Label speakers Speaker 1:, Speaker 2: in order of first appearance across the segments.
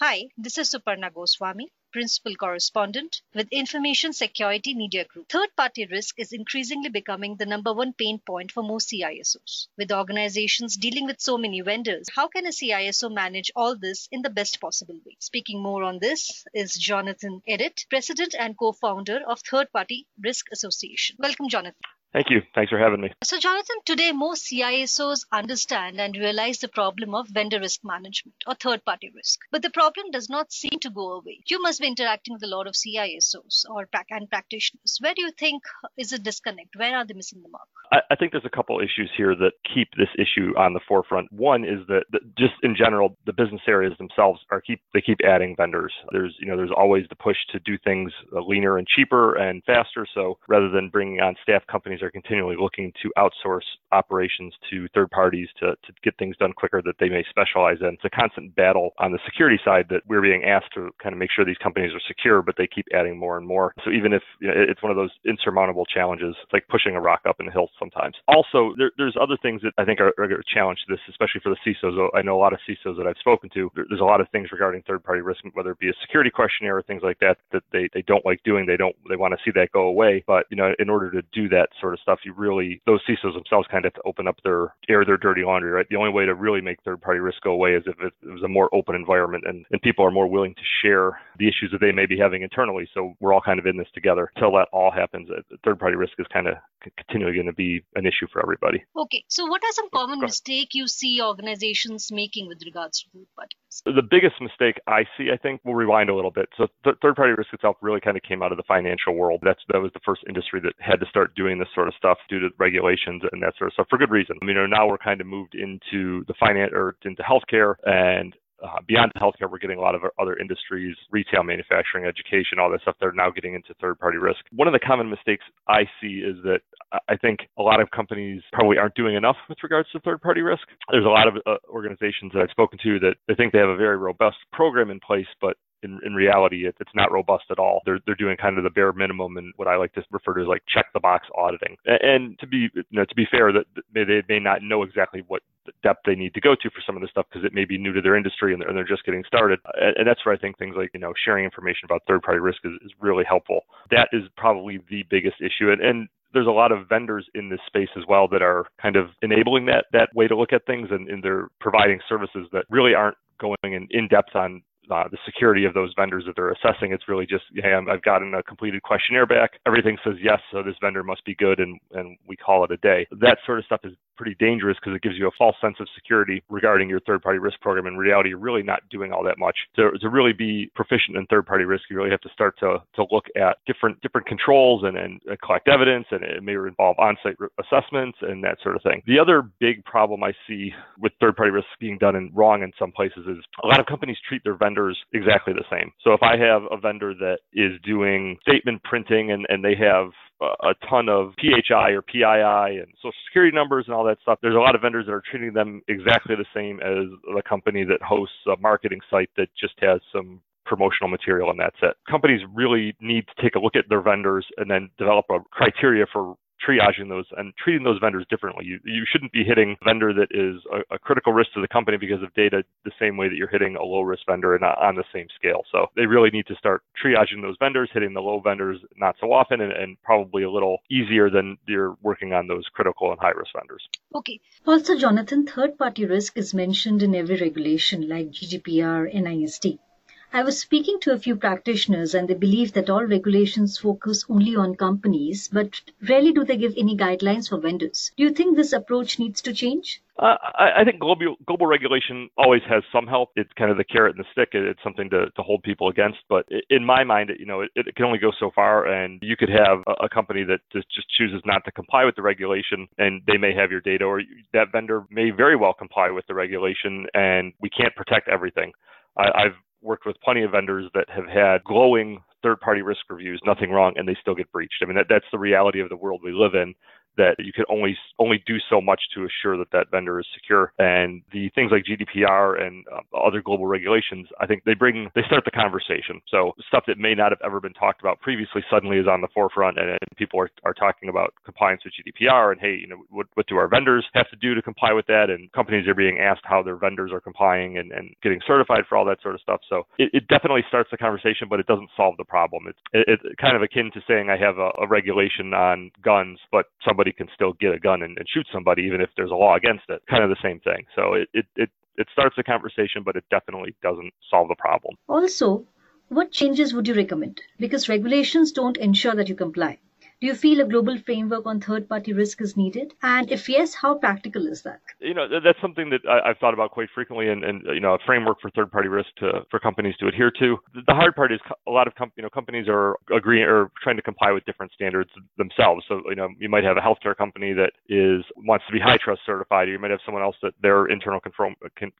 Speaker 1: Hi, this is Suparna Goswami, Principal Correspondent with Information Security Media Group. Third party risk is increasingly becoming the number one pain point for most CISOs. With organizations dealing with so many vendors, how can a CISO manage all this in the best possible way? Speaking more on this is Jonathan Ehret, President and co founder of Third Party Risk Association. Welcome, Jonathan.
Speaker 2: Thank you. Thanks for having me.
Speaker 1: So, Jonathan, today most CISOs understand and realize the problem of vendor risk management or third party risk. But the problem does not seem to go away. You must be interacting with a lot of CISOs or and practitioners. Where do you think is a disconnect? Where are they missing the mark?
Speaker 2: I, I think there's a couple issues here that keep this issue on the forefront. One is that, that just in general, the business areas themselves are keep they keep adding vendors. There's you know there's always the push to do things leaner and cheaper and faster. So rather than bringing on staff companies companies are continually looking to outsource operations to third parties to, to get things done quicker that they may specialize in. It's a constant battle on the security side that we're being asked to kind of make sure these companies are secure, but they keep adding more and more. So even if you know, it's one of those insurmountable challenges, it's like pushing a rock up in the hills sometimes. Also, there, there's other things that I think are, are a challenge to this, especially for the CISOs. I know a lot of CISOs that I've spoken to. There's a lot of things regarding third-party risk, whether it be a security questionnaire or things like that, that they, they don't like doing. They don't they want to see that go away. But you know, in order to do that sort of stuff, you really those CISOs themselves kind of have to open up their air their dirty laundry, right? The only way to really make third party risk go away is if it, was a more open environment and, and people are more willing to share the issues that they may be having internally. So we're all kind of in this together. Until that all happens, uh, third party risk is kind of continually going to be an issue for everybody.
Speaker 1: Okay. So what are some common mistakes you see organizations making with regards to third party?
Speaker 2: The biggest mistake I see, I think, we'll rewind a little bit. So th- third party risk itself really kind of came out of the financial world. That's that was the first industry that had to start doing this sort of stuff due to regulations and that sort of stuff for good reason. I mean, now we're kind of moved into the finance or into healthcare and uh, beyond healthcare, we're getting a lot of other industries, retail, manufacturing, education, all that stuff. They're now getting into third party risk. One of the common mistakes I see is that I think a lot of companies probably aren't doing enough with regards to third party risk. There's a lot of uh, organizations that I've spoken to that they think they have a very robust program in place, but in, in reality, it, it's not robust at all. They're, they're doing kind of the bare minimum and what I like to refer to as like check the box auditing. And to be, you know, to be fair, that they, they may not know exactly what depth they need to go to for some of this stuff because it may be new to their industry and they're, and they're just getting started. And, and that's where I think things like, you know, sharing information about third party risk is, is really helpful. That is probably the biggest issue. And, and there's a lot of vendors in this space as well that are kind of enabling that that way to look at things and, and they're providing services that really aren't going in, in depth on uh, the security of those vendors that they're assessing. It's really just, hey, i have gotten a completed questionnaire back. Everything says yes, so this vendor must be good, and, and we call it a day. That sort of stuff is pretty dangerous because it gives you a false sense of security regarding your third party risk program. In reality, you're really not doing all that much. To, to really be proficient in third party risk, you really have to start to, to look at different different controls and, and collect evidence, and it may involve on site assessments and that sort of thing. The other big problem I see with third party risk being done and wrong in some places is a lot of companies treat their vendors exactly the same. So if I have a vendor that is doing statement printing and, and they have a ton of PHI or PII and social security numbers and all that stuff. There's a lot of vendors that are treating them exactly the same as the company that hosts a marketing site that just has some promotional material and that's it. Companies really need to take a look at their vendors and then develop a criteria for triaging those and treating those vendors differently. You, you shouldn't be hitting a vendor that is a, a, critical risk to the company because of data the same way that you're hitting a low risk vendor and on the same scale. So they really need to start triaging those vendors, hitting the low vendors not so often, and, and probably a little easier than you're working on those critical and high risk vendors.
Speaker 1: Okay. Also, Jonathan, third party risk is mentioned in every regulation like GDPR, NIST. I was speaking to a few practitioners and they believe that all regulations focus only on companies, but rarely do they give any guidelines for vendors. Do you think this approach needs to change?
Speaker 2: Uh, I, I, think global global regulation always has some help. It's kind of the carrot and the stick. It's something to, to hold people against. But in my mind, it, you know, it, it can only go so far. And you could have a, a company that just, just chooses not to comply with the regulation, and they may have your data, or that vendor may very well comply with the regulation, and we can't protect everything. I, I've worked with plenty of vendors that have had glowing third party risk reviews, nothing wrong, and they still get breached. I mean, that, that's the reality of the world we live in that you can only only do so much to assure that that vendor is secure. And the things like GDPR and uh, other global regulations, I think they bring they start the conversation. So stuff that may not have ever been talked about previously suddenly is on the forefront, and, and people are, are talking about compliance with GDPR and hey, you know, what, what do our vendors have to do to comply with that? And companies are being asked how their vendors are complying and, and getting certified for all that sort of stuff. So it, it definitely starts the conversation, but it doesn't solve the problem. It's it, kind of akin to saying I have a, a regulation on guns, but somebody can still get a gun and, and shoot somebody even if there's a law against it. Kind of the same thing. So it, it, it it starts a conversation, but it definitely doesn't solve the problem.
Speaker 1: Also, what changes would you recommend? Because regulations don't ensure that you comply. Do you feel a global framework on third party risk is needed? And if yes, how practical is that?
Speaker 2: You know, that's something that I, have thought about quite frequently and, and, you know, a framework for third party risk to, for companies to adhere to. The hard part is a lot of com- you know, companies are agreeing or trying to comply with different standards themselves. So, you know, you might have a healthcare company that is wants to be HITRUST certified. Or you might have someone else that their internal control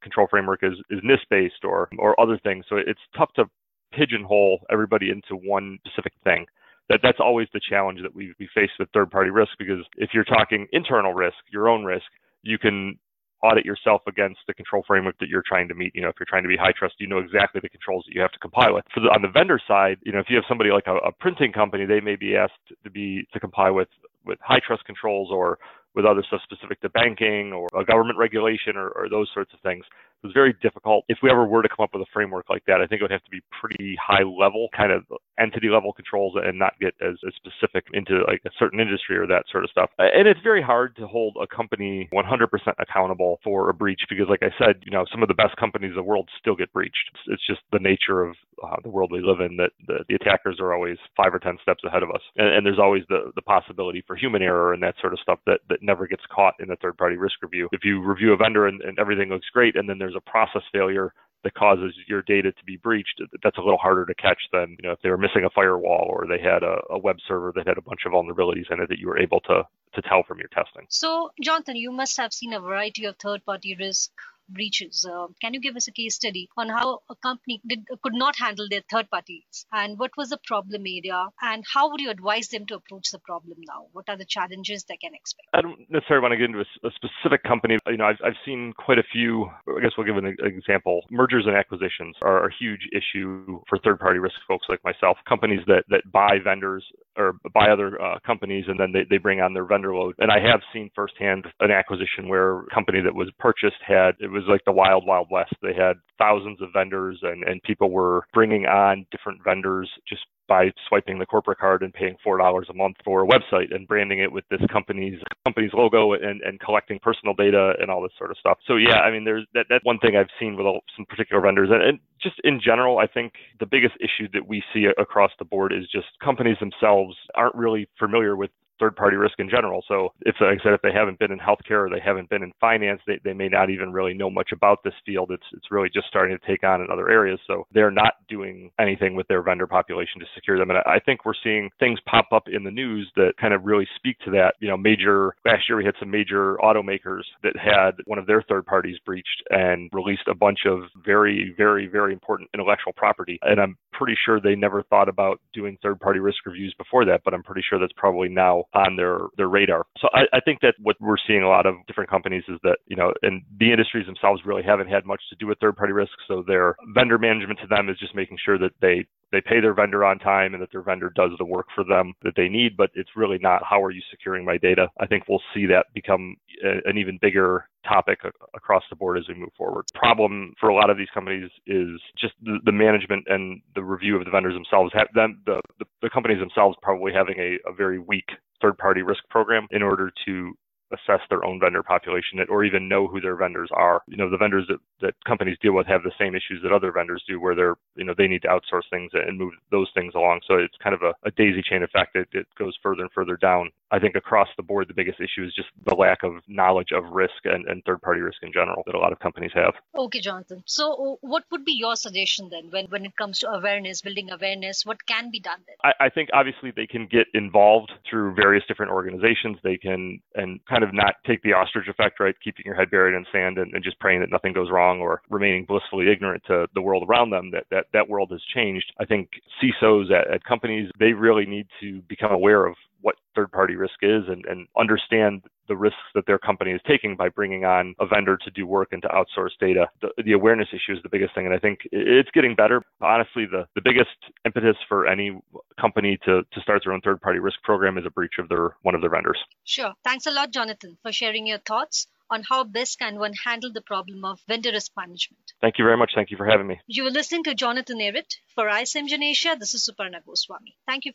Speaker 2: control framework is, is NIST based or, or other things. So it's tough to pigeonhole everybody into one specific thing that that's always the challenge that we, we face with third party risk because if you're talking internal risk, your own risk, you can audit yourself against the control framework that you're trying to meet. You know, if you're trying to be HITRUST, you know exactly the controls that you have to comply with. For the, on the vendor side, you know, if you have somebody like a, a printing company, they may be asked to be to comply with with HITRUST controls or with other stuff specific to banking or a government regulation or, or those sorts of things. It was very difficult. If we ever were to come up with a framework like that, I think it would have to be pretty high level, kind of entity level controls and not get as, as specific into like a certain industry or that sort of stuff. And it's very hard to hold a company 100% accountable for a breach because, like I said, you know, some of the best companies in the world still get breached. It's, it's just the nature of uh, the world we live in that the, the, attackers are always five or 10 steps ahead of us. And, and there's always the, the possibility for human error and that sort of stuff that, that never gets caught in a third party risk review. If you review a vendor and, and everything looks great and then there's a process failure that causes your data to be breached, that's a little harder to catch than you know if they were missing a firewall or they had a, a, web server that had a bunch of vulnerabilities in it that you were able to to tell from your testing.
Speaker 1: So, Jonathan, you must have seen a variety of third-party risk breaches. Uh, can you give us a case study on how a company did, could not handle their third parties and what was the problem area and how would you advise them to approach the problem now? What are the challenges they can expect?
Speaker 2: I don't necessarily want to get into a, a specific company. You know, I've, I've seen quite a few, I guess we'll give an, example. Mergers and acquisitions are a huge issue for third party risk folks like myself. Companies that, that buy vendors or buy other uh, companies and then they, they bring on their vendor load. And I have seen firsthand an acquisition where a company that was purchased had, it was like the wild, wild west. They had thousands of vendors and, and people were bringing on different vendors just by swiping the corporate card and paying four dollars a month for a website and branding it with this company's company's logo and, and collecting personal data and all this sort of stuff. So yeah, I mean, there's that that's one thing I've seen with some particular vendors, and, and just in general, I think the biggest issue that we see across the board is just companies themselves aren't really familiar with third party risk in general. So if like I said, if they haven't been in healthcare or they haven't been in finance, they, they may not even really know much about this field. It's it's really just starting to take on in other areas. So they're not doing anything with their vendor population to secure them. And I think we're seeing things pop up in the news that kind of really speak to that. You know, major last year we had some major automakers that had one of their third parties breached and released a bunch of very, very, very important intellectual property. And I'm pretty sure they never thought about doing third party risk reviews before that, but I'm pretty sure that's probably now on their, their radar. So I, I think that what we're seeing a lot of different companies is that, you know, and the industries themselves really haven't had much to do with third party risk. So their vendor management to them is just making sure that they they pay their vendor on time and that their vendor does the work for them that they need, but it's really not how are you securing my data. I think we'll see that become an even bigger topic across the board as we move forward. Problem for a lot of these companies is just the, the management and the review of the vendors themselves. Have them the, the, the companies themselves probably having a, a very weak third party risk program in order to assess their own vendor population or even know who their vendors are. You know, the vendors that, that companies deal with have the same issues that other vendors do where they're, you know, they need to outsource things and move those things along. So it's kind of a, a daisy chain effect. It, it goes further and further down. I think across the board, the biggest issue is just the lack of knowledge of risk and, and third party risk in general that a lot of companies have.
Speaker 1: Okay, Jonathan. So what would be your suggestion then when, when it comes to awareness, building awareness? What can be done then?
Speaker 2: I, I think obviously they can get involved through various different organizations. They can, and kind of not take the ostrich effect, right? Keeping your head buried in sand and, and, just praying that nothing goes wrong or remaining blissfully ignorant to the world around them that that, that world has changed. I think CISOs at, at companies, they really need to become aware of what third party risk is and, and understand the risks that their company is taking by bringing on a vendor to do work and to outsource data. The, the, awareness issue is the biggest thing, and I think it's getting better. Honestly, the, the biggest impetus for any company to, to start their own third party risk program is a breach of their one of their vendors.
Speaker 1: Sure. Thanks a lot, Jonathan, for sharing your thoughts on how best can one handle the problem of vendor risk management.
Speaker 2: Thank you very much. Thank you for having me.
Speaker 1: You were listening to Jonathan Ehret for ISMG Asia. This is Suparna Goswami. Thank you.